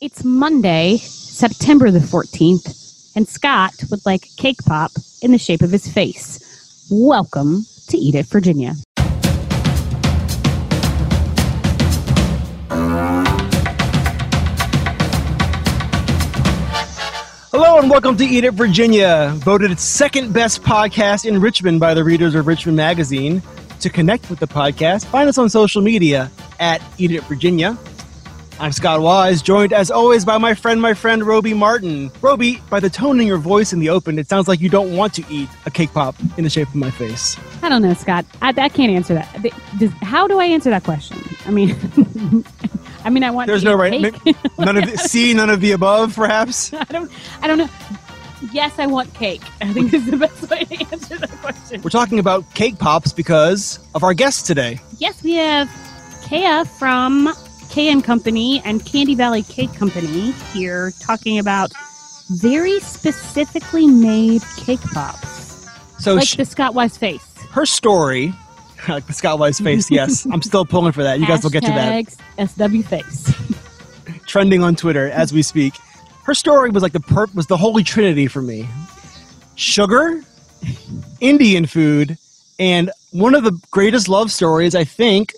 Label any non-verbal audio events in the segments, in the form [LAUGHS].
It's Monday, September the 14th, and Scott would like cake pop in the shape of his face. Welcome to Eat It, Virginia. Hello and welcome to Eat It Virginia, voted its second best podcast in Richmond by the readers of Richmond Magazine. To connect with the podcast, find us on social media at Eat It Virginia. I'm Scott Wise, joined as always by my friend, my friend Roby Martin. Roby, by the tone in your voice in the open, it sounds like you don't want to eat a cake pop in the shape of my face. I don't know, Scott. I, I can't answer that. Does- How do I answer that question? I mean, [LAUGHS] I mean, I want. There's no right, cake. none of the, [LAUGHS] see none of the above, perhaps. [LAUGHS] I don't. I don't know. Yes, I want cake. I think this is the best way to answer that question. We're talking about cake pops because of our guest today. Yes, we have Kaya from K and Company and Candy Valley Cake Company here talking about very specifically made cake pops, So like sh- the Scott Wise face. her story, [LAUGHS] like the Scott Wise face, yes, [LAUGHS] I'm still pulling for that. You guys will get to that. SW face. [LAUGHS] Trending on Twitter as we speak. Her story was like the perp was the holy trinity for me. Sugar, Indian food, and one of the greatest love stories I think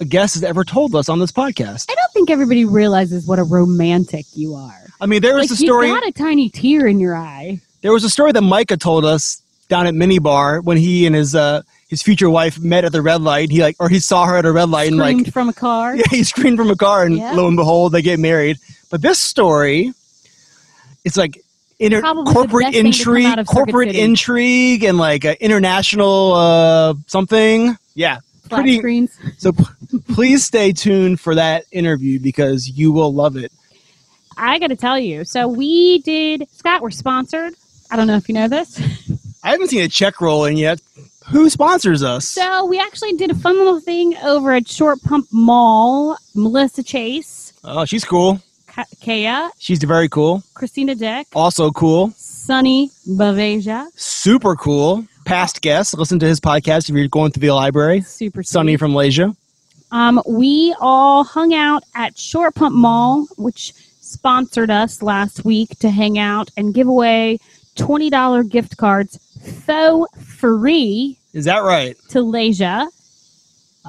a guest has ever told us on this podcast. I don't think everybody realizes what a romantic you are. I mean, there was Like a story. you got a tiny tear in your eye. There was a story that Micah told us down at Minibar when he and his uh, his future wife met at the red light. He like, or he saw her at a red light and like Screamed from a car. [LAUGHS] Yeah, he screamed from a car, and Yeah. lo and behold, they get married. But this story, it's like inter- Probably corporate best thing to come intrigue, out of Circuit corporate intrigue, and like uh, international uh, something. Yeah. Pretty- screens. So please stay tuned for that interview because you will love it. I got to tell you. So we did. Scott, we're sponsored. I don't know if you know this. I haven't seen a check roll in yet. Who sponsors us? So we actually did a fun little thing over at Short Pump Mall. Melissa Chase, oh, she's cool. Ka- Kaya, She's very cool. Christina Dick, Also cool. Sunny Baveja. Super cool. Past guest. Listen to his podcast if you're going through the library. Super Sunny sweet. from Malaysia. Um, we all hung out at Short Pump Mall, which sponsored us last week to hang out and give away $20 gift cards faux free Is that right? to Lehja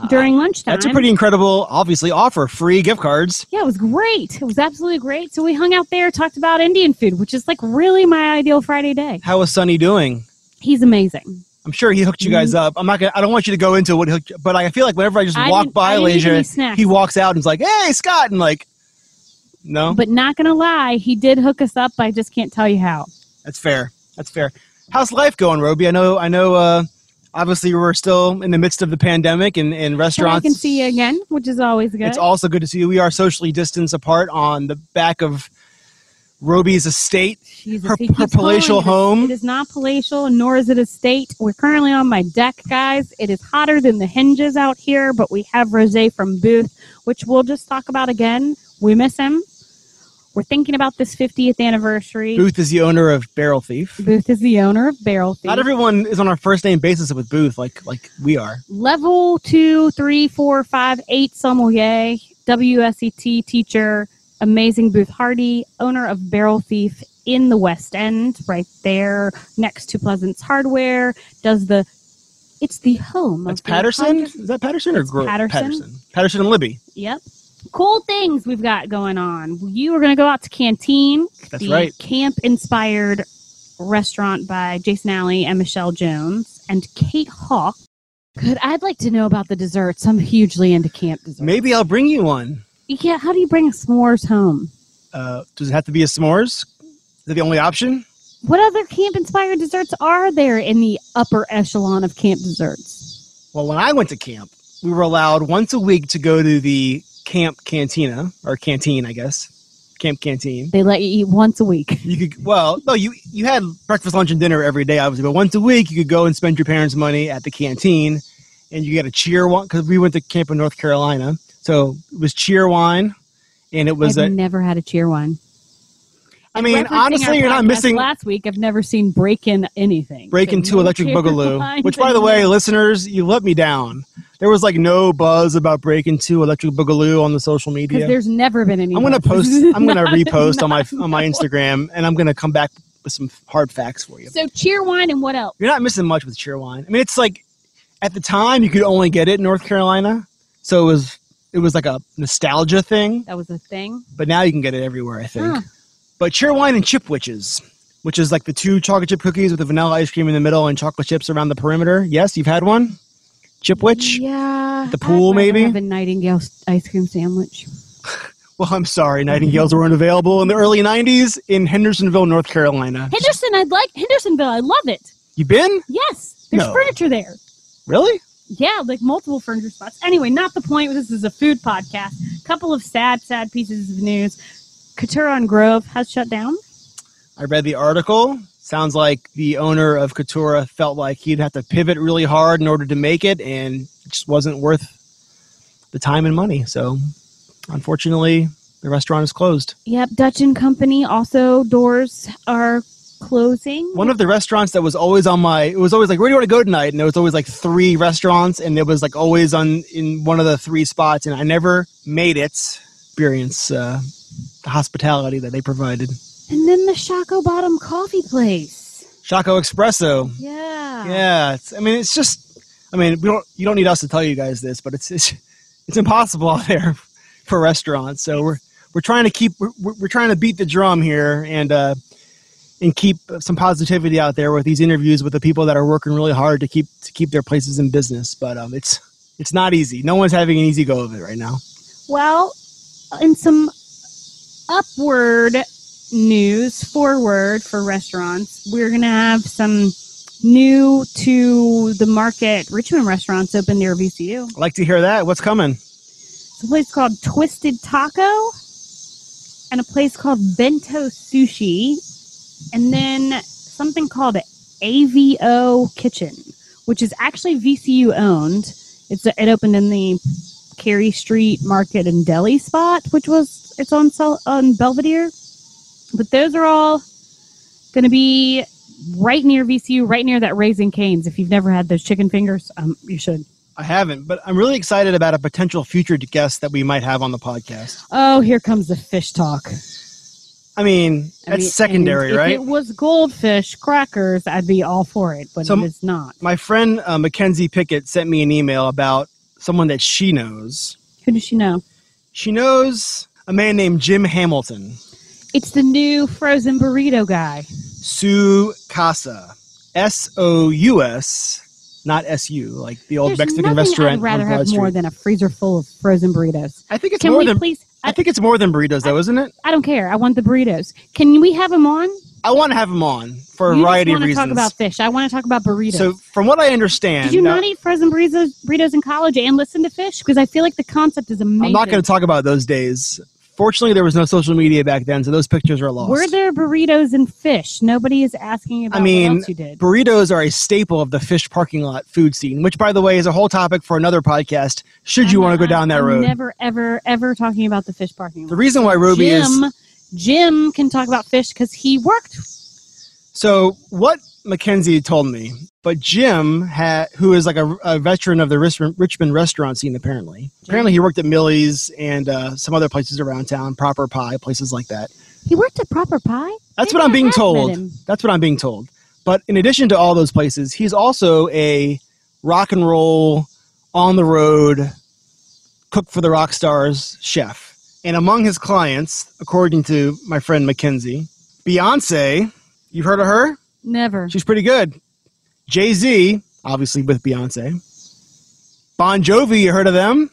during lunchtime. That's a pretty incredible, obviously, offer. Free gift cards. Yeah, it was great. It was absolutely great. So we hung out there, talked about Indian food, which is like really my ideal Friday day. How is Sunny doing? He's amazing. I'm sure he hooked you guys up. I'm not gonna. I don't want you to go into what he hooked. But I feel like whenever I just I walk by I didn't eat any Lehja, he walks out and is like, "Hey, Scott," and like, no, But not gonna lie, he did hook us up. I just can't tell you how. that's fair. That's fair. How's life going, Roby? I know. I know. uh Obviously, we're still in the midst of the pandemic, and in And I restaurants. can see you again, which is always good. It's also good to see you. We are socially distanced apart on the back of Roby's estate. Jesus, her- her palatial home. It is not palatial, nor is it a state. We're currently on my deck, guys. It is hotter than the hinges out here, but we have Rosé from Booth, which we'll just talk about again. We miss him. We're thinking about this 50th anniversary. Booth is the owner of Barrel Thief. Booth is the owner of Barrel Thief. Not everyone is on our first name basis with Booth like like we are. Level two, three, four, five, eight sommelier, WSET teacher, amazing Booth Hardy, owner of Barrel Thief in the West End, right there next to Pleasants Hardware. Does the it's the home. That's of Patterson. Is that Patterson or Gro- Patterson. Patterson? Patterson and Libbie. Yep. Cool things we've got going on. You are going to go out to Canteen, That's the right. camp inspired restaurant by Jason Alley and Michelle Jones and Kate Hawk. Good. I'd like to know about the desserts. I'm hugely into camp desserts. Maybe I'll bring you one. Yeah, how do you bring a s'mores home? Uh, does it have to be a s'mores? Is that the only option? What other camp inspired desserts are there in the upper echelon of camp desserts? Well, when I went to camp, we were allowed once a week to go to the camp cantina or canteen, I guess. Camp canteen. They let you eat once a week. You could well, no, you you had breakfast, lunch, and dinner every day, obviously, but once a week you could go and spend your parents' money at the canteen, and you get a Cheerwine because we went to camp in North Carolina, so it was Cheerwine, and it was I've a. never had a Cheerwine. I mean, honestly, you're not missing Last week, I've never seen break in anything. Break So into no Electric cheer Boogaloo, [LAUGHS] which, by the way, listeners, you let me down. There was like no buzz about Breaking Two Electric Boogaloo on the social media. there's never been any. I'm gonna post. I'm gonna [LAUGHS] repost on my on my. Instagram, and I'm gonna come back with some hard facts for you. So Cheerwine and what else? You're not missing much with Cheerwine. I mean, it's like at the time you could only get it in North Carolina, so it was it was like a nostalgia thing. That was a thing. But now you can get it everywhere, I think. Huh. But Cheerwine and Chipwiches, which is like the two chocolate chip cookies with the vanilla ice cream in the middle and chocolate chips around the perimeter. Yes, you've had one. Chipwich. Yeah. The pool, maybe? Have a Nightingale ice cream sandwich. [LAUGHS] Well, I'm sorry, Nightingales weren't available in the early '90s in Hendersonville, North Carolina. Henderson, I'd like Hendersonville. I love it. You been? Yes, there's No. furniture there. Really? Yeah, like multiple furniture spots. Anyway, not the point. This is a food podcast. Couple of sad, sad pieces of news. Couture on Grove has shut down. I read the article. Sounds like the owner of Katura felt like he'd have to pivot really hard in order to make it, and it just wasn't worth the time and money. So, unfortunately, the restaurant is closed. Yep, Dutch and Company also doors are closing. One of the restaurants that was always on my, it was always like, where do you want to go tonight? And there was always like three restaurants, and it was like always on in one of the three spots, and I never made it experience uh, the hospitality that they provided. and then the Shockoe Bottom Coffee Place. Shockoe Espresso, Yeah. Yeah, it's, I mean, it's just. I mean, we don't. You don't need us to tell you guys this, but it's it's, it's impossible [LAUGHS] out there for restaurants. So we're we're trying to keep we're, we're we're trying to beat the drum here and uh, and keep some positivity out there with these interviews with the people that are working really hard to keep to keep their places in business. But um, it's it's not easy. No one's having an easy go of it right now. Well, in some upward news, forward for restaurants, we're going to have some new to the market Richmond restaurants open near VCU. I like to hear that. What's coming? It's a place called Twisted Taco and a place called Bento Sushi, and then something called AVO Kitchen, which is actually VCU owned. It's it opened in the Cary Street Market and Deli spot, which was it's on on Belvedere. But those are all going to be right near VCU, right near that Raising Canes. If you've never had those chicken fingers, um, you should. I haven't, but I'm really excited about a potential future guest that we might have on the podcast. Oh, here comes the Phish talk. I mean, I that's mean, secondary, right? If it was goldfish crackers, I'd be all for it, but So- it is not. my friend uh, Mackenzie Pickett sent me an email about someone that she knows. Who does she know? She knows a man named Jim Hamilton, It's the new frozen burrito guy. Sous Casa, S O U S, not S U, like the old There's Mexican restaurant. I'd rather have more than a freezer full of frozen burritos. I think it's Can more we than. please? I I, think it's more than burritos, though, isn't it? I don't care. I want the burritos. Can we have them on? I want to have them on for a you variety of want to talk about Phish. I want to talk about burritos. so, from what I understand, Did you now- not eat frozen burritos, burritos in college and listen to Phish? Because I feel like the concept is amazing. I'm not going to talk about those days. Fortunately, there was no social media back then, so those pictures are lost. Were there burritos and Phish? Nobody is asking about I mean, what else you did. burritos are a staple of the Phish parking lot food scene, which, by the way, is a whole topic for another podcast. Should you I'm want to go down that I'm road? Never, ever, ever talking about the Phish parking lot. the reason why Roby is Jim, Jim can talk about Phish because he worked. so what Mackenzie told me, but Jim had, who is like a, a veteran of the Rich- Richmond restaurant scene, apparently. Apparently, he worked at Millie's and uh, some other places around town, Proper Pie, places like that. He worked at Proper Pie. That's Maybe what I'm being told. That's what I'm being told. But in addition to all those places, he's also a rock and roll, on the road, cook for the rock stars chef. And among his clients, according to my friend Mackenzie, Beyonce, you've heard of her? Never. She's pretty good. Jay Z, obviously with Beyonce. Bon Jovi, you heard of them?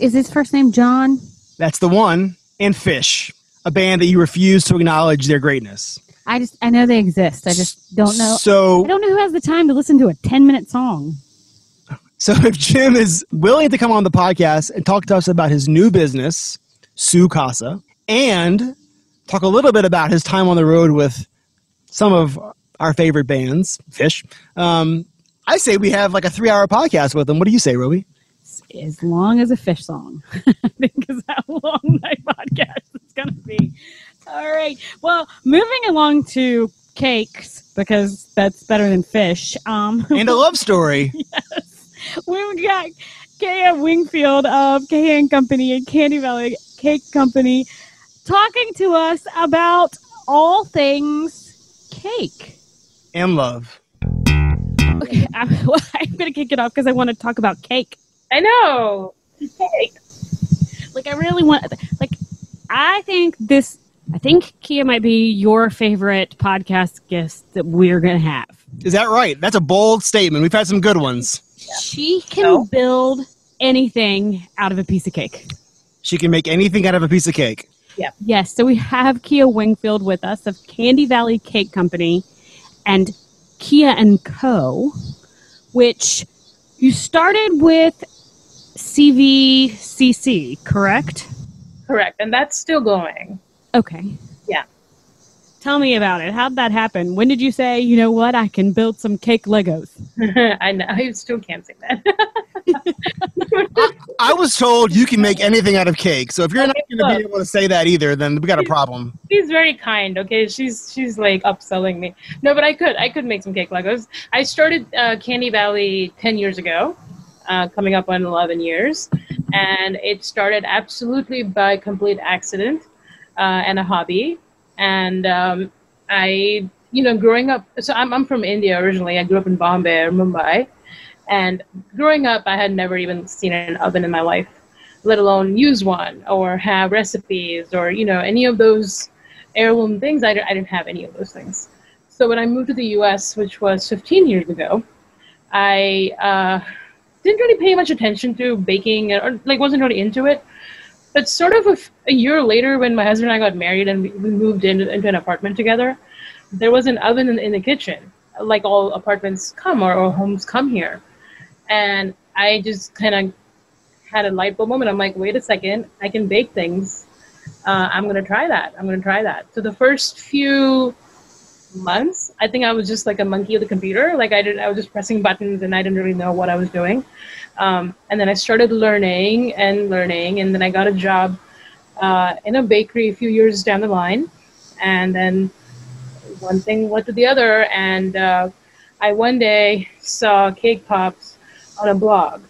Is his first name John? That's the one. And Phish, a band that you refuse to acknowledge their greatness. I just I know they exist. I just don't know. So I don't know who has the time to listen to a ten minute song. So if Jim is willing to come on the podcast and talk to us about his new business, Sous Casa, and talk a little bit about his time on the road with some of our favorite bands, Phish, um, I say we have like a three hour podcast with them. What do you say, Roby? As long as a Phish song. [LAUGHS] I think is how long my podcast is gonna be. All right. Well, moving along to cakes because that's better than Phish. Um, [LAUGHS] And a love story. [LAUGHS] yes, we got Kaya Wingfield of Kaya and Company and Candy Valley Cake Company talking to us about all things cake. And love. Okay, [LAUGHS] I'm, [LAUGHS] I'm going to kick it off because I want to talk about cake. I know. Cake. Like, I really want, like, I think this, I think Kia might be your favorite podcast guest that we're going to have. Is that right? That's a bold statement. We've had some good ones. She can No. build anything out of a piece of cake. She can make anything out of a piece of cake. Yeah. Yes, so we have Kia Wingfield with us of Candy Valley Cake Company and Kia and Co, which you started with CVCC, correct? Correct. And that's still going. Okay. Yeah. Tell me about it. How'd that happen? When did you say, you know what, I can build some cake Legos? [LAUGHS] I know. I still can't say that. [LAUGHS] I was told you can make anything out of cake. So if you're not going to be able to say that either, then we got a problem. she's very kind. Okay, she's she's like upselling me. No, but I could I could make some cake Legos. I started uh, Candy Valley ten years ago, uh, coming up on eleven years, and it started absolutely by complete accident uh, and a hobby. And um, I, you know, growing up, so I'm I'm from India originally. I grew up in Bombay or Mumbai, and growing up, I had never even seen an oven in my life, let alone use one or have recipes or you know any of those heirloom things. I, didn't have any of those things. So when I moved to the U.S., which was 15 years ago, I uh, didn't really pay much attention to baking or like wasn't really into it. But sort of a, year later, when my husband and I got married and we, we moved into, into an apartment together, there was an oven in, in the kitchen, like all apartments come or, or homes come here. And I just kind of had a light bulb moment. I'm like, wait a second, I can bake things. Uh, I'm gonna try that. I'm gonna try that. So the first few months, I think I was just like a monkey of the computer. Like I did, I was just pressing buttons and I didn't really know what I was doing. Um, and then I started learning and learning, and then I got a job uh, in a bakery a few years down the line, and then one thing led to the other, and uh, I one day saw cake pops on a blog.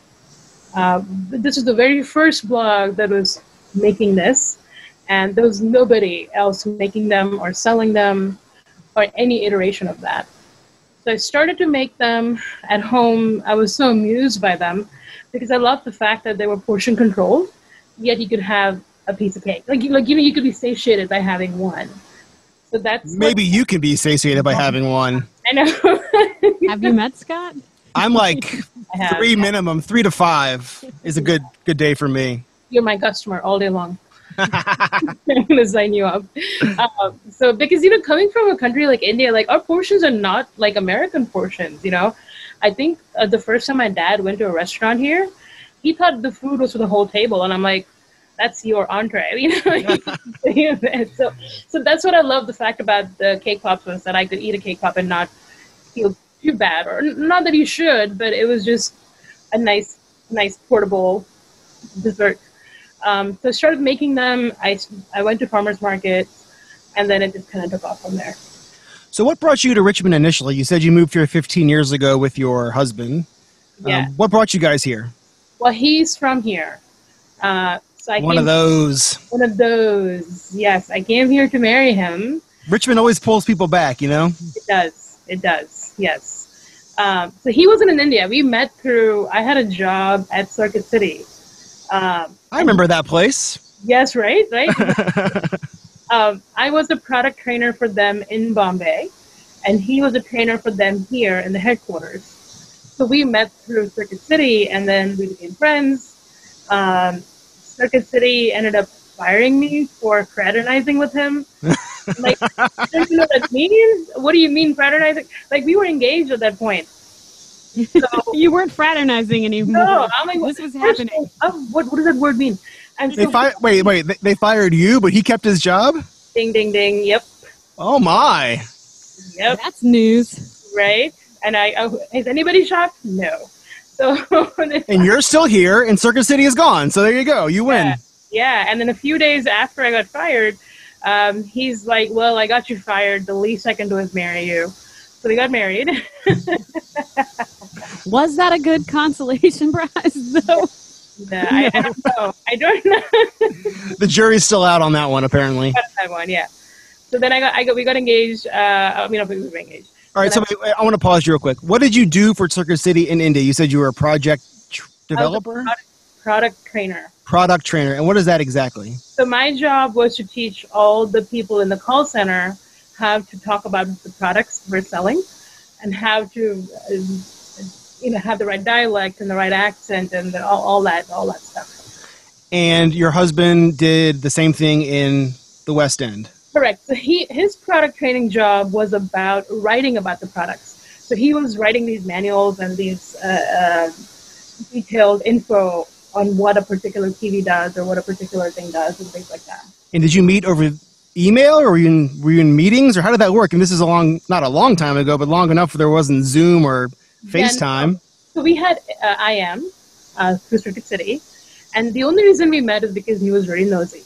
Uh, this is the very first blog that was making this, and there was nobody else making them or selling them or any iteration of that. So I started to make them at home. I was so amused by them because I loved the fact that they were portion controlled, yet you could have a piece of cake. Like, you- like you know, you could be satiated by having one. So that's what- Maybe you can be satiated by having one. I know. [LAUGHS] Have you met Scott? I'm like [LAUGHS] have. three minimum, three to five is a good good day for me. You're my customer all day long. I'm gonna sign you up. Um, so because you know, coming from a country like India, like our portions are not like American portions. You know, I think uh, the first time my dad went to a restaurant here, he thought the food was for the whole table, and I'm like, that's your entree. [LAUGHS] You know, [LAUGHS] so so that's what I love. The fact about the cake pops was that I could eat a cake pop and not feel too bad, or not that you should, but it was just a nice, nice portable dessert. Um, so I started making them. I, I went to farmers market, and then it just kind of took off from there. So, what brought you to Richmond initially? You said you moved here 15 years ago with your husband. Um, Yeah. what brought you guys here? Well, he's from here. Uh, so I One came, of those. One of those. Yes, I came here to marry him. Richmond always pulls people back, you know? It does. It does. Yes. Um, so he wasn't in India. We met through. I had a job at Circuit City. Um, I remember that place. yes, right, right. [LAUGHS] um, I was a product trainer for them in Bombay, and he was a trainer for them here in the headquarters. So we met through Circuit City, and then we became friends. Um, Circuit City ended up firing me for fraternizing with him. [LAUGHS] like, don't you know what that means? What do you mean fraternizing? Like, we were engaged at that point. So, [LAUGHS] You weren't fraternizing anymore. no, I'm like, this was first of happening. all, um, what, what does that word mean? And they so, fi- wait, wait. They, they fired you, but he kept his job? ding, ding, ding. Yep, Oh, my. yep. That's news. right? And I, oh, is anybody shocked? No. So, [LAUGHS] And you're still here, and Circuit City is gone. So, there you go. You win. Yeah. yeah. And then a few days after I got fired, um, he's like, "Well, I got you fired. The least I can do is marry you." So we got married. [LAUGHS] Was that a good consolation [LAUGHS] prize, though? No, I, I don't know. I don't know. The jury's still out on that one, apparently. that one, yeah. So then I got, I got, we got engaged. Uh, I mean, we were engaged. All right, so wait, wait, I want to pause you real quick. What did you do for Circuit City in India? You said you were a project tr- developer, Product, product trainer. Product trainer, and what is that exactly? So my job was to teach all the people in the call center how to talk about the products we're selling, and how to, uh, you know, have the right dialect and the right accent and the, all, all that, all that stuff. And your husband did the same thing in the West End. Correct. So he his product training job was about writing about the products. So he was writing these manuals and these uh, uh, detailed info on what a particular TV does or what a particular thing does and things like that. And did you meet over email, or were you in, were you in meetings, or how did that work? And this is a long, not a long time ago, but long enough there wasn't Zoom or FaceTime. So we had uh, IM uh, through City, and the only reason we met is because he was very nosy.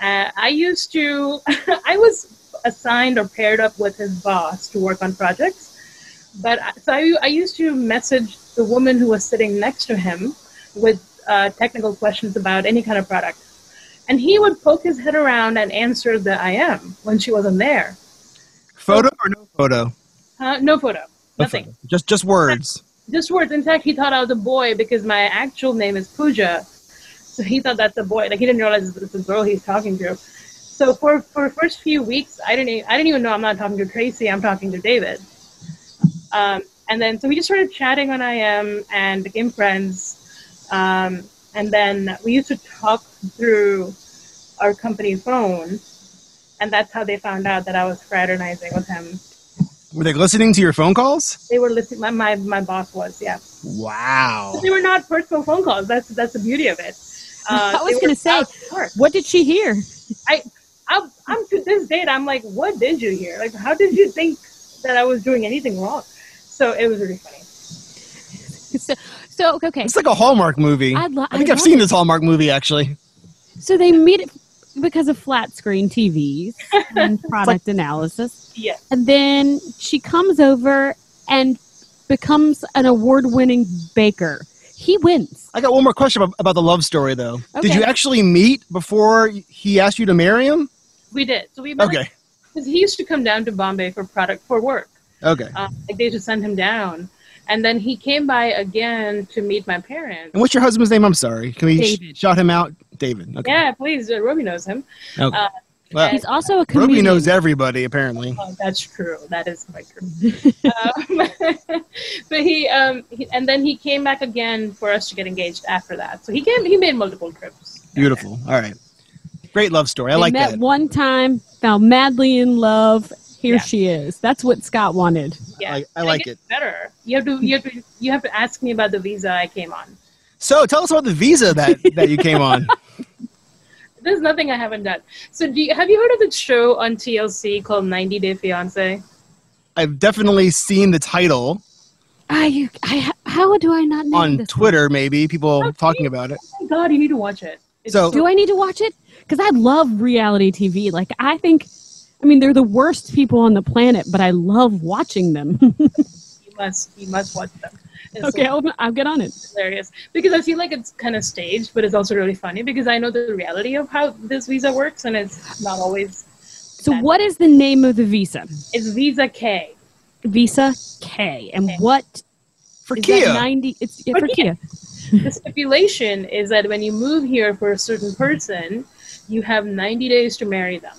Uh, I used to, [LAUGHS] I was assigned or paired up with his boss to work on projects, but so I, I used to message the woman who was sitting next to him with uh, technical questions about any kind of product. And he would poke his head around and answer the IM when she wasn't there. Photo or no photo? Uh, no photo, No nothing. photo. Just just words. just words. In fact, he thought I was a boy because my actual name is Pooja. So he thought that's a boy. Like he didn't realize it's a girl he's talking to. So for for the first few weeks, I didn't I didn't even know I'm not talking to Tracy. I'm talking to David. Um, and then so we just started chatting on IM and became friends. Um, and then we used to talk through our company phone, and that's how they found out that I was fraternizing with him. Were they listening to your phone calls? They were listening. My my, my boss was yeah. Wow. they were not personal phone calls. That's that's the beauty of it. [LAUGHS] Uh, I was gonna say- out of work. What did she hear? [LAUGHS] I'm, I'm to this date. I'm like, what did you hear? Like, how did you think that I was doing anything wrong? So it was really funny. [LAUGHS] So, so okay. It's like a Hallmark movie. I'd lo- I think I'd I've seen it. this Hallmark movie actually. So they meet because of flat screen TVs [LAUGHS] and product analysis. Yes. And then she comes over and becomes an award winning baker. He wins. I got one more question about, about the love story though. Did you actually meet before he asked you to marry him? We did. So we met Okay. because he used to come down to Bombay for product for work. Okay. Uh, like they just to send him down, and then he came by again to meet my parents. And what's your husband's name? I'm sorry. Can we sh- David. shout him out? David. Okay. Yeah, please. Uh, Roby knows him. Okay. Uh, Well, He's also a Roby knows everybody apparently. Oh, that's true. That is quite true. [LAUGHS] um, [LAUGHS] but he, um, he, and then he came back again for us to get engaged after that. So he came. He made multiple trips. Beautiful. All right. Great love story. I They like met that. one time, fell madly in love. Here Yeah. she is. That's what Scott wanted. Yeah, I, I like get it. Better. You have to. You have to. You have to ask me about the visa I came on. So tell us about the visa that, that you came on. [LAUGHS] There's nothing I haven't done. So, do you, have you heard of the show on TLC called 90 Day Fiance? I've definitely seen the title I, I, how do I not know on this? Twitter, maybe people Oh, talking about it. Oh my God, you need to watch it. It's So- Do I need to watch it? Because I love reality TV. Like I think, I mean, they're the worst people on the planet, but I love watching them. [LAUGHS] you must. You must watch them. It's okay, so I'll, I'll get on it. hilarious because I feel like it's kind of staged, but it's also really funny because I know the reality of how this visa works, and it's not always. So, what is the name of the visa? It's Visa K. Visa K, and Okay. what For is Kia. that ninety? It's yeah, For for Kia. the stipulation is that when you move here for a certain person, you have 90 days to marry them.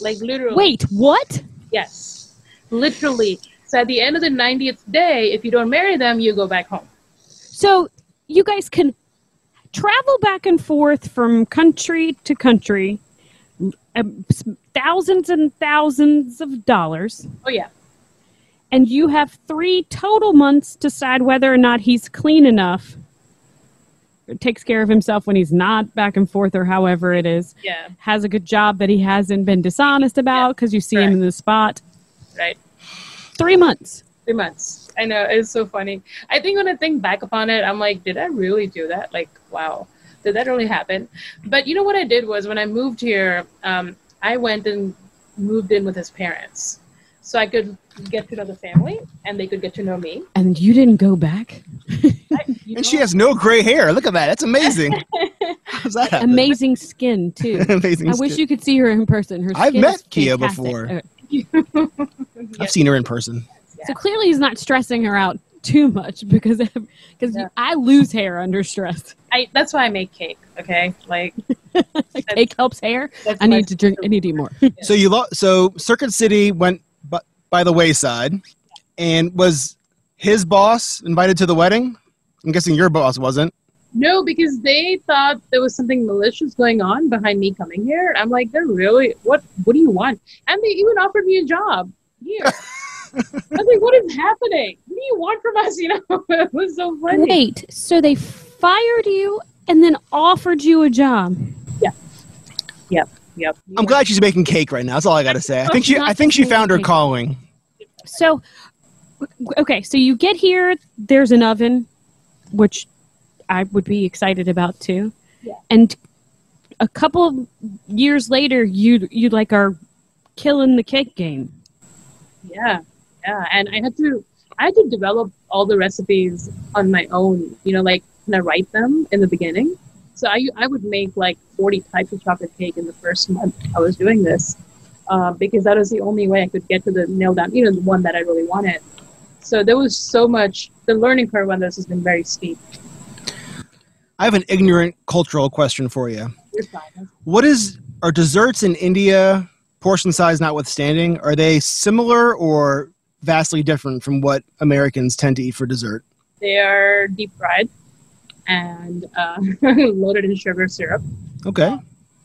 Like literally. Wait, what? Yes. Literally. So at the end of the 90th day, if you don't marry them, you go back home. So you guys can travel back and forth from country to country, um, thousands and thousands of dollars, Oh, yeah. and you have three total months to decide whether or not he's clean enough. Takes care of himself when he's not back and forth, or however it is. Yeah. Has a good job that he hasn't been dishonest about because you see him in the spot. Right. Three months. Three months. I know. It's so funny. I think when I think back upon it, I'm like, did I really do that? Like, wow. Did that really happen? But you know what I did was when I moved here, um, I went and moved in with his parents. So I could get to know the family and they could get to know me. And you didn't go back? [LAUGHS] I, And know? she has no gray hair. Look at that. That's amazing. [LAUGHS] How's that happen? amazing skin too. [LAUGHS] amazing. I wish you could see her in person. Her I've skin met is Kia fantastic. before. Uh, I've seen her in person. So clearly, he's not stressing her out too much because because Yeah. I lose hair under stress. I, that's why I make cake. Okay, like Cake helps hair. I need to drink. I need to eat more. So you lo- so Circuit City went by, by the wayside, and was his boss invited to the wedding? I'm guessing your boss wasn't. No, because they thought there was something malicious going on behind me coming here. I'm like, they're really what? What do you want? And they even offered me a job here. [LAUGHS] I was like, what is happening? What do you want from us? [LAUGHS] You know, it was so funny. Wait, so they fired you and then offered you a job? Yeah. Yep. I'm glad she's making cake right now. That's all I got to say. I think she I think she found her calling. So, okay, so you get here, there's an oven, which I would be excited about too. Yeah. And a couple of years later, you you like are killing the cake game. Yeah, yeah, and I had to I had to develop all the recipes on my own. You know, like kind of write them in the beginning. So I I would make like 40 types of chocolate cake in the first month I was doing this, uh, because that was the only way I could get to the nail down. You know, the one that I really wanted. So there was so much. The learning curve on this has been very steep. I have an ignorant cultural question for you. What is are desserts in India portion size notwithstanding? Are they similar or vastly different from what Americans tend to eat for dessert? They are deep fried and uh, [LAUGHS] loaded in sugar syrup. Okay.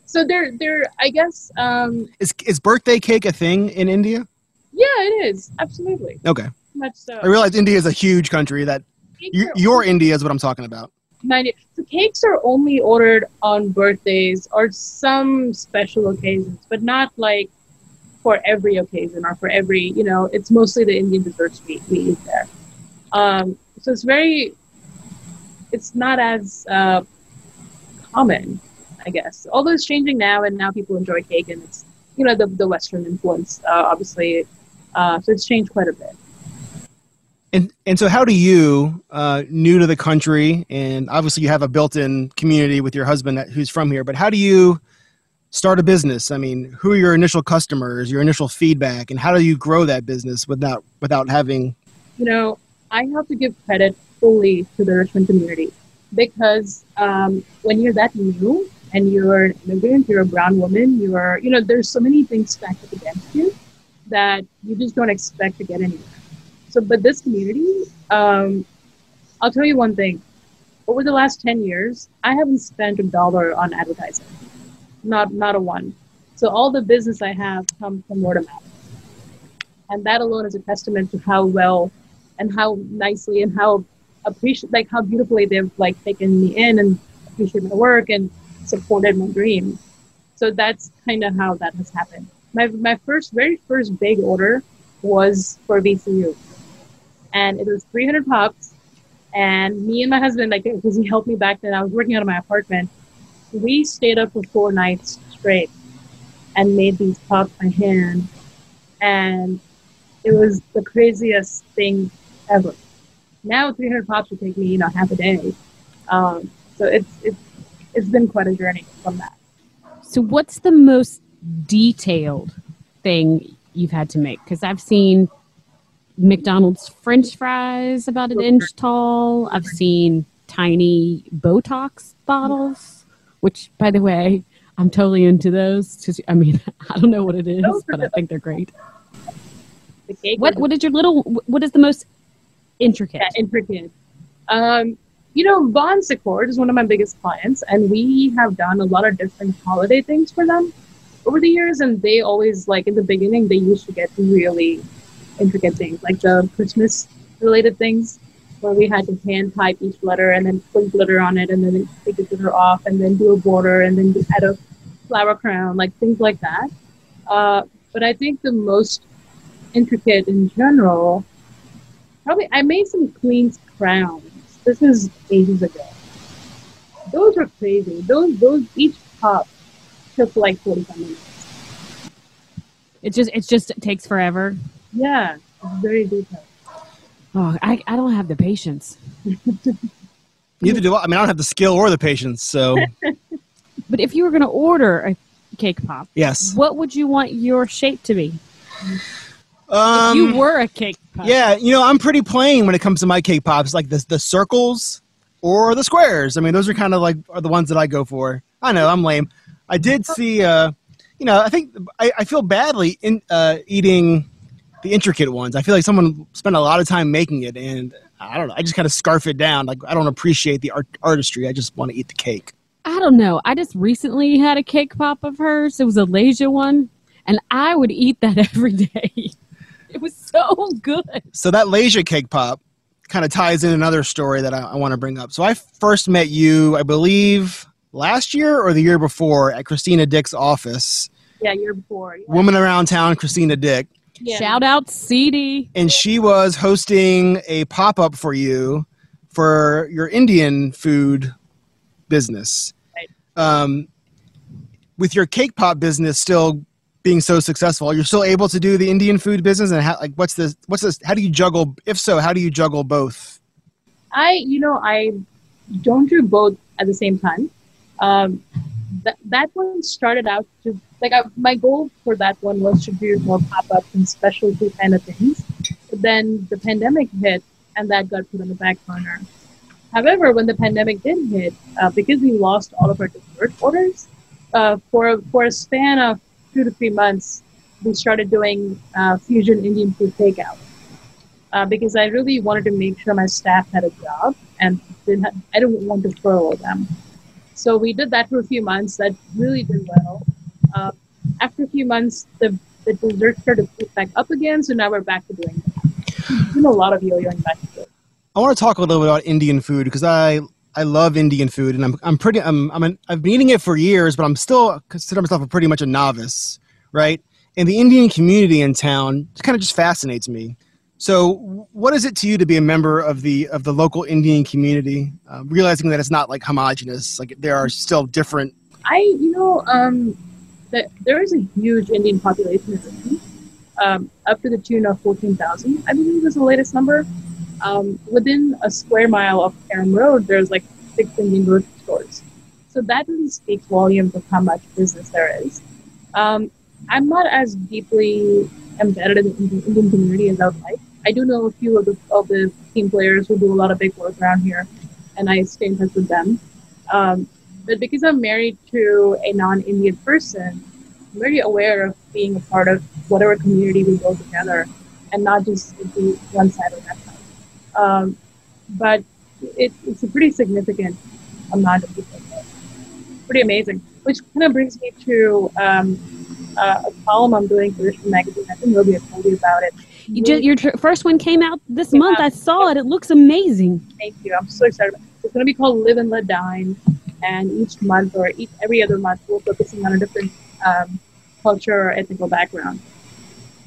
So they're they're I guess um, Is is birthday cake a thing in India? yeah it is absolutely Okay. much so. I realize India is a huge country. That Cakes y- are your India is what I'm talking about. 90 the cakes are only ordered on birthdays or some special occasions but not like for every occasion or for every you know it's mostly the indian desserts we, we eat there um, so it's very it's not as uh, common i guess although it's changing now and now people enjoy cake and it's you know the, the western influence uh, obviously uh, so it's changed quite a bit And and so, how do you, uh, new to the country, and obviously you have a built-in community with your husband that, who's from here, but how do you start a business? I mean, who are your initial customers, your initial feedback, and how do you grow that business without without having? you know, I have to give credit fully to the Richmond community because um, when you're that new and you're an immigrant, you're a brown woman, you're, you know, there's so many things stacked against you that you just don't expect to get anywhere. So, but this community, um, I'll tell you one thing. Over the last 10 years, I haven't spent a dollar on advertising. Not, not a one. So all the business I have comes from word of mouth. And that alone is a testament to how well and how nicely and how appreciate like how beautifully they've like taken me in and appreciated my work and supported my dream. So that's kind of how that has happened. My my first very first big order was for VCU, and it was 300 pops. And me and my husband, like, because he helped me back then, I was working out of my apartment. We stayed up for four nights straight and made these pops by hand, and it was the craziest thing ever. Now 300 pops would take me, you know, half a day. Um, so it's it's it's been quite a journey from that. So, what's the most detailed thing you've had to make? Because I've seen McDonald's French fries about an inch tall. I've seen tiny Botox bottles, which, by the way, I'm totally into those. I mean, [LAUGHS] I don't know what it is, but I think they're great. The cake What What is your little? What is the most intricate? yeah, intricate. Um, you know, Von Secord is one of my biggest clients, and we have done a lot of different holiday things for them over the years. And they always, like in the beginning, they used to get really intricate things, like the Christmas related things, where we had to hand type each letter and then put glitter on it, and then take the glitter off, and then do a border, and then add a flower crown, like things like that. Uh, but I think the most intricate in general probably I made some queen's crowns. This is ages ago. Those are crazy. Those those each pop took like forty five minutes. It just it just takes forever. Yeah, it's very detailed. Oh, I, I don't have the patience. [LAUGHS] Neither do I. I mean, I don't have the skill or the patience. So [LAUGHS] But if you were going to order a cake pop, yes. what would you want your shape to be? Um, you were a cake pop. Yeah, you know, I'm pretty plain when it comes to my cake pops, like the the circles or the squares. I mean, those are kind of like are the ones that I go for. I know I'm lame. I did see, uh, you know, I think I, I feel badly in uh, eating the intricate ones. I feel like someone spent a lot of time making it, and I don't know. I just kind of scarf it down. Like I don't appreciate the art- artistry. I just want to eat the cake. I don't know. I just recently had a cake pop of hers. It was a Lehja one, and I would eat that [LAUGHS] every day. [LAUGHS] It was so good. So that Lehja cake pop kind of ties in another story that I, I want to bring up. So I first met you, I believe, last year or the year before at Christina Dick's office. Yeah, year before. Yeah. Woman around town, Christina Dick, Yeah. Shout out CD. and she was hosting a pop up for you for your Indian food business. Right. Um, with your cake pop business still being so successful, you're still able to do the Indian food business, and how, like, what's this? What's this? How do you juggle? If so, how do you juggle both? I, you know, I don't do both at the same time. Um, that that one started out to like I, my goal for that one was to do more pop ups and specialty kind of things. But then the pandemic hit, and that got put on the back burner. However, when the pandemic did hit, uh, because we lost all of our dessert orders, uh, for for a span of two to three months, we started doing uh, fusion Indian food takeout uh, because I really wanted to make sure my staff had a job and didn't have, I didn't want to furlough them. So we did that for a few months. That really did well. Uh, after a few months, the, the dessert started to pick back up again. So now we're back to doing that. Doing a lot of yo-yoing back it. I want to talk a little bit about Indian food because I I love Indian food and I'm I'm pretty I'm I'm an, I've been eating it for years, but I'm still consider myself a pretty much a novice, right? And the Indian community in town kind of just fascinates me. So, what is it to you to be a member of the of the local Indian community, uh, realizing that it's not like homogenous, like there are still different. I, you know, um, that there is a huge Indian population in Richmond, um, up to the tune of 14,000, I believe is the latest number. Um, within a square mile of Parham Road, there's like six Indian grocery stores. So that really speaks volumes of how much business there is. Um, I'm not as deeply embedded in the Indian, community as I would like. I do know a few of the, of the team players who do a lot of big work around here, and I stay in touch with them. Um, but because I'm married to a non-Indian person, I'm very aware of being a part of whatever community we go together, and not just be one side or that. Um, but it, it's a pretty significant amount of people. Pretty amazing. Which kind of brings me to um, uh, a column I'm doing for Richmond Magazine. I think Roby told you about it. You just, your tr- first one came out this Came month. out. I saw it. It looks amazing. Thank you. I'm so excited. It's going to be called Live and Let Dine, and each month or each, every other month, we're focusing on a different um, culture or ethnical background.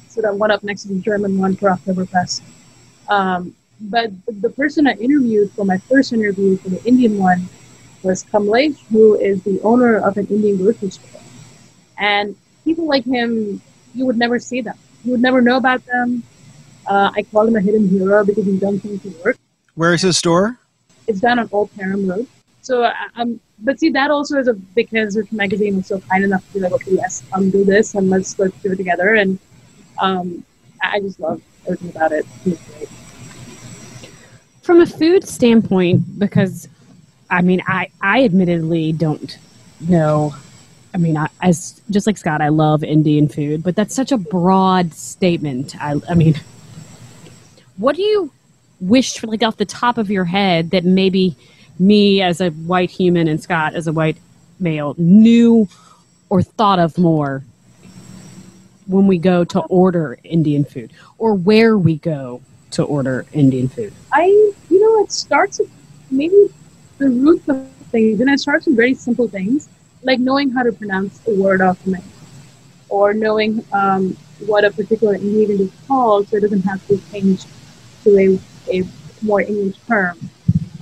So that one up next is the German one for Oktoberfest. Um, but the person I interviewed for my first interview for the Indian one was Kamlesh, who is the owner of an Indian grocery store. And people like him, you would never see them. You would never know about them. Uh, I call him a hidden hero because he's done things to work. Where is his store? It's down on Old Parham Road. So, uh, um, but see, that also is a because Rich Magazine was so kind enough to be like, okay, yes, um, do this and let's let's do it together. And um, I I just love everything about it. It's great. From a food standpoint, because I mean, I, I admittedly don't know. I mean, I, as just like Scott, I love Indian food, but that's such a broad statement. I, I mean, what do you wish, like off the top of your head, that maybe me as a white human and Scott as a white male knew or thought of more when we go to order Indian food, or where we go to order Indian food? I, you know, it starts with maybe the root of things, and it starts with very simple things like knowing how to pronounce a word off the menu, or knowing um, what a particular ingredient is called, so it doesn't have to change to a, a more English term.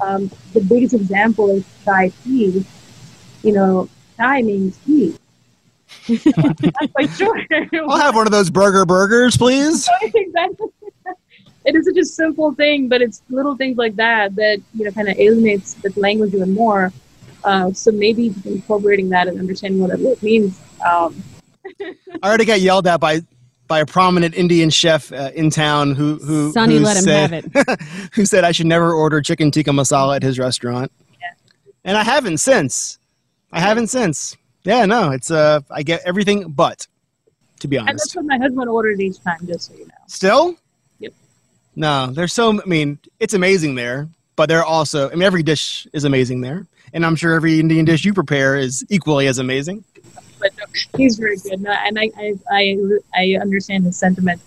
Um, the biggest example is chai tea. You know, chai means tea. I'm not quite sure. I'll have one of those burger burgers, please. [LAUGHS] exactly. It is such a simple thing, but it's little things like that that you know kind of alienates the language even more. Uh, so maybe incorporating that and understanding what it means. Um, [LAUGHS] I already got yelled at by by a prominent Indian chef uh, in town who who Sunny who let him said, have it. [LAUGHS] who said I should never order chicken tikka masala at his restaurant. Yeah. And I haven't since. I haven't since. Yeah, no, it's uh I get everything but to be honest. and that's what my husband ordered each time, just so you know. Still? Yep. No, there's so I mean, it's amazing there, but there are also I mean every dish is amazing there. And I'm sure every Indian dish you prepare is equally as amazing. But no, he's very good, no, and I, I I I understand his sentiment.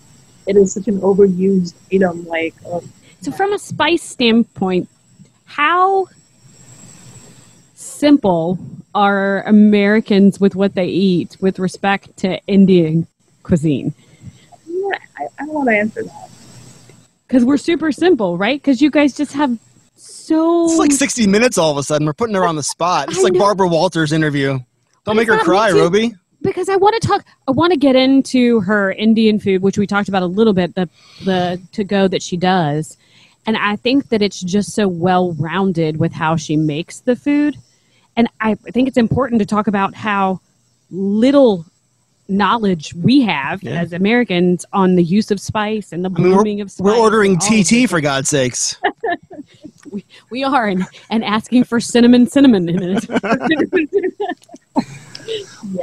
It is such an overused item, like. Um, So, from a spice standpoint, how simple are Americans with what they eat with respect to Indian cuisine? yeah, I, I don't want to answer that. Because we're super simple, right? Because you guys just have so. It's like 60 minutes all of a sudden. We're putting her on the spot. It's I like know. Barbara Walters' interview. Don't make her cry. Roby. because I want to talk. I want to get into her Indian food, which we talked about a little bit. The the to go that she does, and I think that it's just so well rounded with how she makes the food, and I think it's important to talk about how little knowledge we have Yeah. as Americans on the use of spice and the I mean, of spice. We're ordering TT for God's sakes. [LAUGHS] We are and, and asking for cinnamon, cinnamon in it. [LAUGHS] yeah,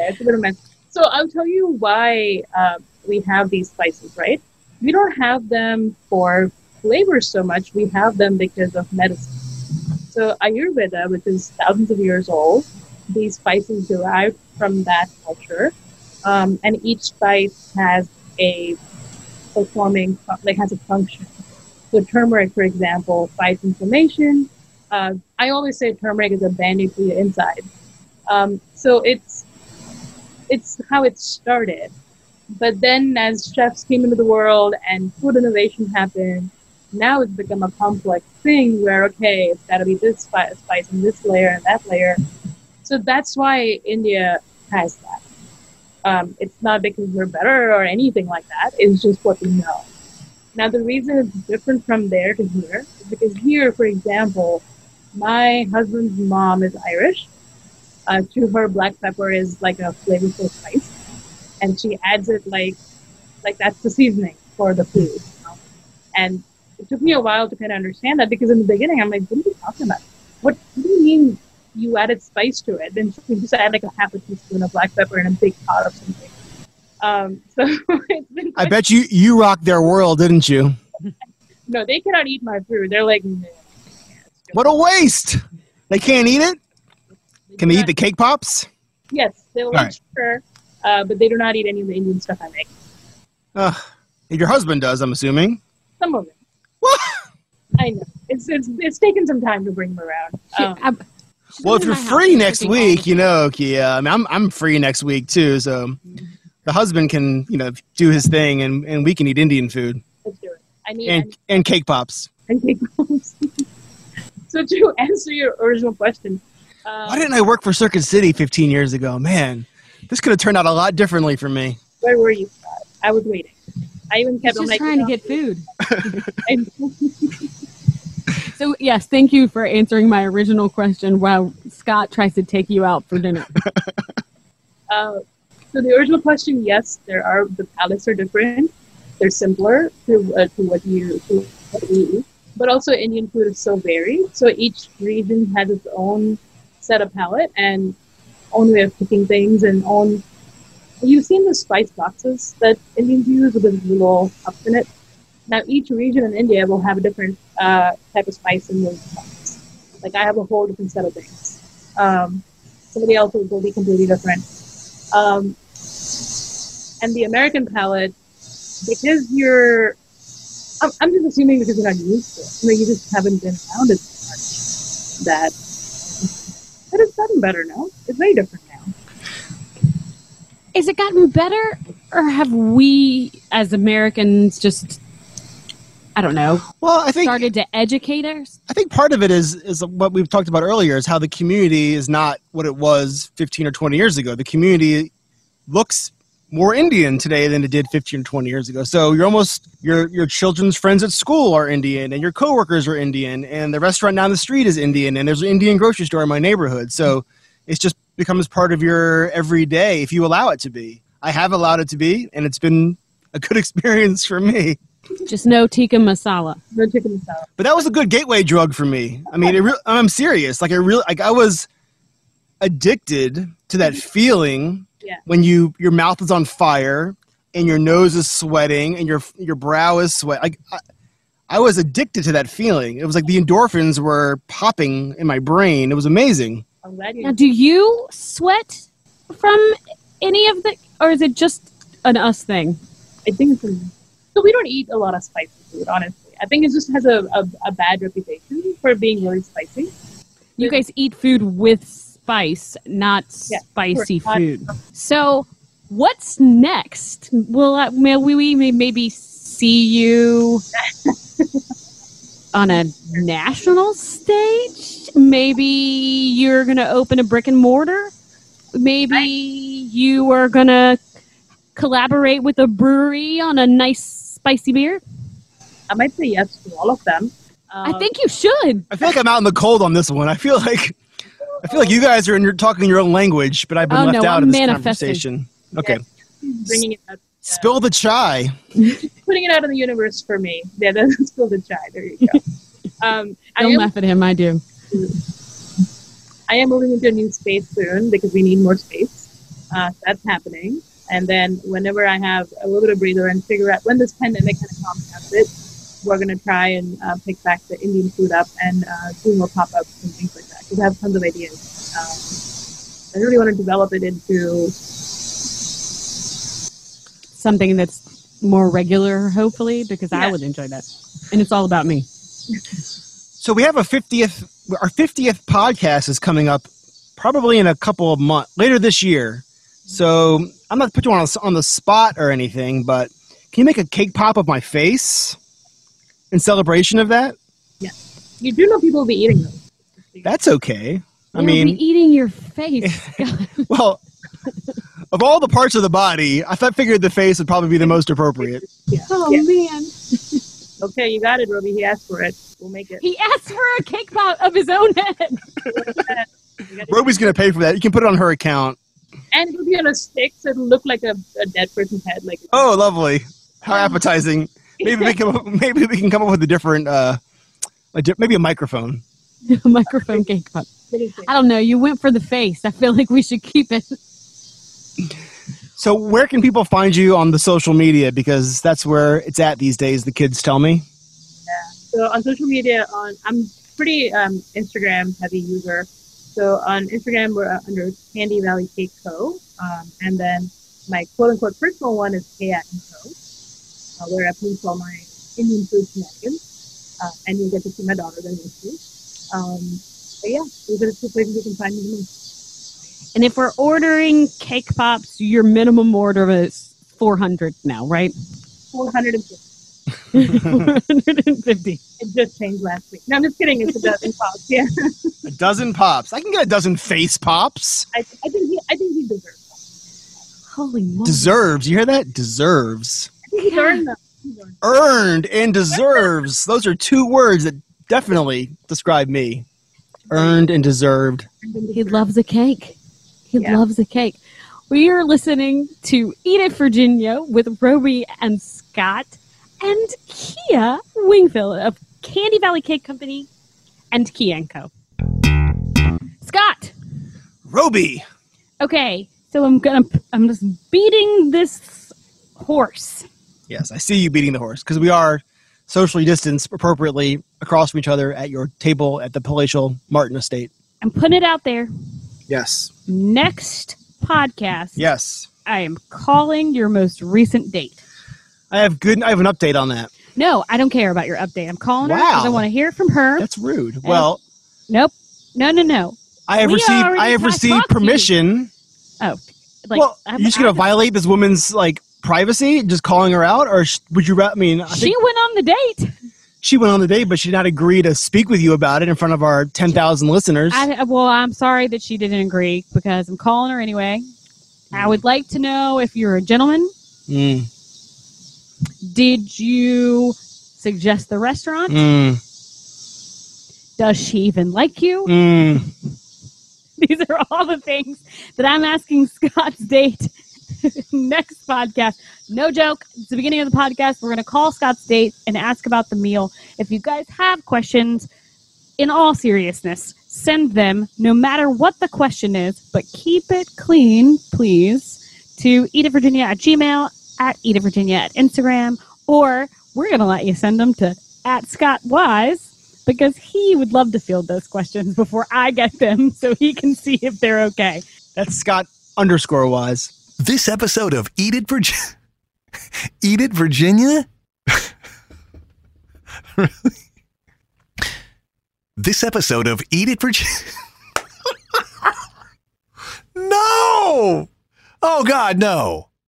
it's a bit of a mess. So I'll tell you why uh, we have these spices, right? We don't have them for flavor so much. We have them because of medicine. So Ayurveda, which is thousands of years old, these spices derived from that culture, um, and each spice has a performing like has a function. So turmeric, for example, fights inflammation. Uh, I always say turmeric is a band-aid for your inside. Um, so it's it's how it started. But then as chefs came into the world and food innovation happened, now it's become a complex thing where okay, it's got to be this spice, spice and this layer and that layer. So that's why India has that. Um, it's not because we're better or anything like that. It's just what we know. Now the reason it's different from there to here is because here, for example, my husband's mom is Irish. Uh, to her, black pepper is like a flavorful spice, and she adds it like like that's the seasoning for the food. you know? And it took me a while to kind of understand that because in the beginning I'm like, what are you talking about? What, what do you mean you added spice to it? Then we just add like a half a teaspoon of black pepper in a big pot of something. Um, [LAUGHS] so it's been I bet you you rocked their world, didn't you? [LAUGHS] no, they cannot eat my food. They're like, no. What a waste! They can't eat it. Can they eat the cake pops? Yes, they will eat right. sugar, uh, but they do not eat any of the Indian stuff I make. Ugh. Your husband does, I'm assuming. Some of it. What? [LAUGHS] I know. It's, it's, it's taken some time to bring him around. Um, I'm- she's Well, if you're free next week, you know, Kia. I mean, I'm I'm free next week too, so the husband can you know do his thing, and and we can eat Indian food let's do it. I need and and cake pops. and cake bombs. [LAUGHS] so to answer your original question, um, Why didn't I work for Circuit City 15 years ago? Man, this could have turned out a lot differently for me. where were you? Scott? I was waiting. I even kept on just like trying to get food. [LAUGHS] [LAUGHS] And, So yes, thank you for answering my original question while Scott tries to take you out for dinner. [LAUGHS] uh, so the original question, yes, there are the palates are different. They're simpler to, uh, to what you to what we eat. But also Indian food is so varied. So each region has its own set of palate and own way of cooking things and own. You've seen the spice boxes that Indians use with the little cups in it. Now each region in India will have a different uh, type of spice in those cups. Like I have a whole different set of things. Um, somebody else will be completely different. Um, and the American palate, because you're, I'm, I'm just assuming because you're not used to it. You know, you just haven't been around it much that, but has gotten better now. It's very different now. Is it gotten better, or have we, as Americans, just I don't know, Well, I think started to educate us? I think part of it is is what we've talked about earlier is how the community is not what it was 15 or 20 years ago. The community looks more Indian today than it did 15 or 20 years ago. So you're almost your your children's friends at school are Indian, and your coworkers are Indian, and the restaurant down the street is Indian, and there's an Indian grocery store in my neighborhood. So it's just becomes part of your everyday if you allow it to be. I have allowed it to be, and it's been a good [LAUGHS] experience for me. Just no tikka masala. No chicken masala. But that was a good gateway drug for me. I mean, it re- I'm serious. Like I really, like I was addicted to that mm-hmm. feeling Yeah. when you your mouth is on fire and your nose is sweating and your your brow is sweat. Like I, I was addicted to that feeling. It was like the endorphins were popping in my brain. It was amazing. I'm glad. Now, do you sweat from any of the, or is it just an us thing? I think it's a, so. We don't eat a lot of spicy food, honestly. I think it just has a, a, a bad reputation for being really spicy. You guys eat food with spice, not Yeah, spicy sure. food. So, what's next? Will I, uh, may we, we may maybe see you [LAUGHS] on a national stage? Maybe you're going to open a brick and mortar? Maybe you are going to collaborate with a brewery on a nice spicy beer? I might say yes to all of them. I Um, think you should. I feel like I'm out in the cold on this one. I feel like I feel like you guys are in your, talking your own language, but I've been Oh, left no, out I'm of this conversation. Okay, bringing it out, spill the chai. [LAUGHS] putting it out in the universe for me. Yeah, [LAUGHS] that's still the chai. There you go. [LAUGHS] Um, I Don't am laugh at him. I do. I am moving into a new space soon because we need more space. Uh, that's happening. And then whenever I have a little bit of breather and figure out when this pandemic kind of calms down a bit, we're going to try and uh, pick back the Indian food up and uh, do more pop ups and things like that because I have tons of ideas. Um, I really want to develop it into something that's more regular, hopefully, because I would enjoy that. And it's all about me. [LAUGHS] So we have a 50th our 50th podcast is coming up probably in a couple of months later this year. So I'm not putting you on, on the spot or anything, but can you make a cake pop of my face in celebration of that? Yeah, you do know people will be eating those. That's okay. I They'll mean, be eating your face. [LAUGHS] Well, of all the parts of the body, I thought figured the face would probably be the most appropriate. Yeah. oh Yeah. man, [LAUGHS] Okay, you got it, Roby. He asked for it. We'll make it. he asked for a cake pop of his own head. You. Roby's going to pay for that. You can put it on her account. And it'll be on a stick, so it'll look like a, a dead person's head. Like Oh, lovely! How appetizing. Maybe we [LAUGHS] can maybe we can come up with a different uh, a di- maybe a microphone. [LAUGHS] a microphone cake pop. I don't know. You went for the face. I feel like we should keep it. So, where can people find you on the social media? Because that's where it's at these days. The kids tell me. Yeah. So on social media, on I'm pretty um, Instagram heavy user. So on Instagram, we're uh, under Candy Valley Cake Co. Um, and then my quote unquote personal one is Kia and Co. Uh, where I post all my Indian food shenanigans. Uh, and you'll get to see my daughter then too. Um, but yeah, those are the two places you can find me. And if we're ordering cake pops, your minimum order is 400 now, right? 450. 450. It just changed last week. No, I'm just kidding. It's a dozen pops. Yeah, A dozen pops. I can get a dozen face pops. I, I think he, I think he deserves. Holy moly. Deserves. You hear that? Deserves. I think he's Yeah. earned them. Earned Earned and deserves. Those are two words that definitely describe me. Earned and deserved. He loves a cake. He Yeah. loves a cake. We are listening to Eat It Virginia with Roby and Scott and Kia Wingfield of Candy Valley Cake Company and Kia & Co. Scott, Roby. Okay, so I'm gonna I'm just beating this horse. Yes, I see you beating the horse because we are socially distanced appropriately across from each other at your table at the palatial Martin estate. I'm putting it out there. Yes. Next podcast, Yes. I am calling your most recent date. I have good I have an update on that. No, I don't care about your update. I'm calling her because I want to hear from her. That's rude. Well, Nope. No, no, no. I have We received I have received you. permission. Like, well, I'm- you're just gonna violate this woman's like privacy, just calling her out, or sh- would you? I mean, I She went on the date. she went on the date, but she did not agree to speak with you about it in front of our ten thousand listeners. I, well, I'm sorry that she didn't agree because I'm calling her anyway. I would like to know if you're a gentleman. Mm. Did you suggest the restaurant? Mm. Does she even like you? Mm. [LAUGHS] These are all the things that I'm asking Scott's date [LAUGHS] next podcast. No joke. It's the beginning of the podcast. We're going to call Scott's date and ask about the meal. If you guys have questions, in all seriousness, send them no matter what the question is, but keep it clean, please, to eatitvirginia at gmail, at Eat Virginia at Instagram, or we're going to let you send them to at Scott Wise because he would love to field those questions before I get them [LAUGHS] so he can see if they're okay. That's Scott underscore wise. This episode of Eat It [LAUGHS] Virginia. Eat It Virginia? really? This episode of Eat It Virginia. [LAUGHS] no! Oh, God, no.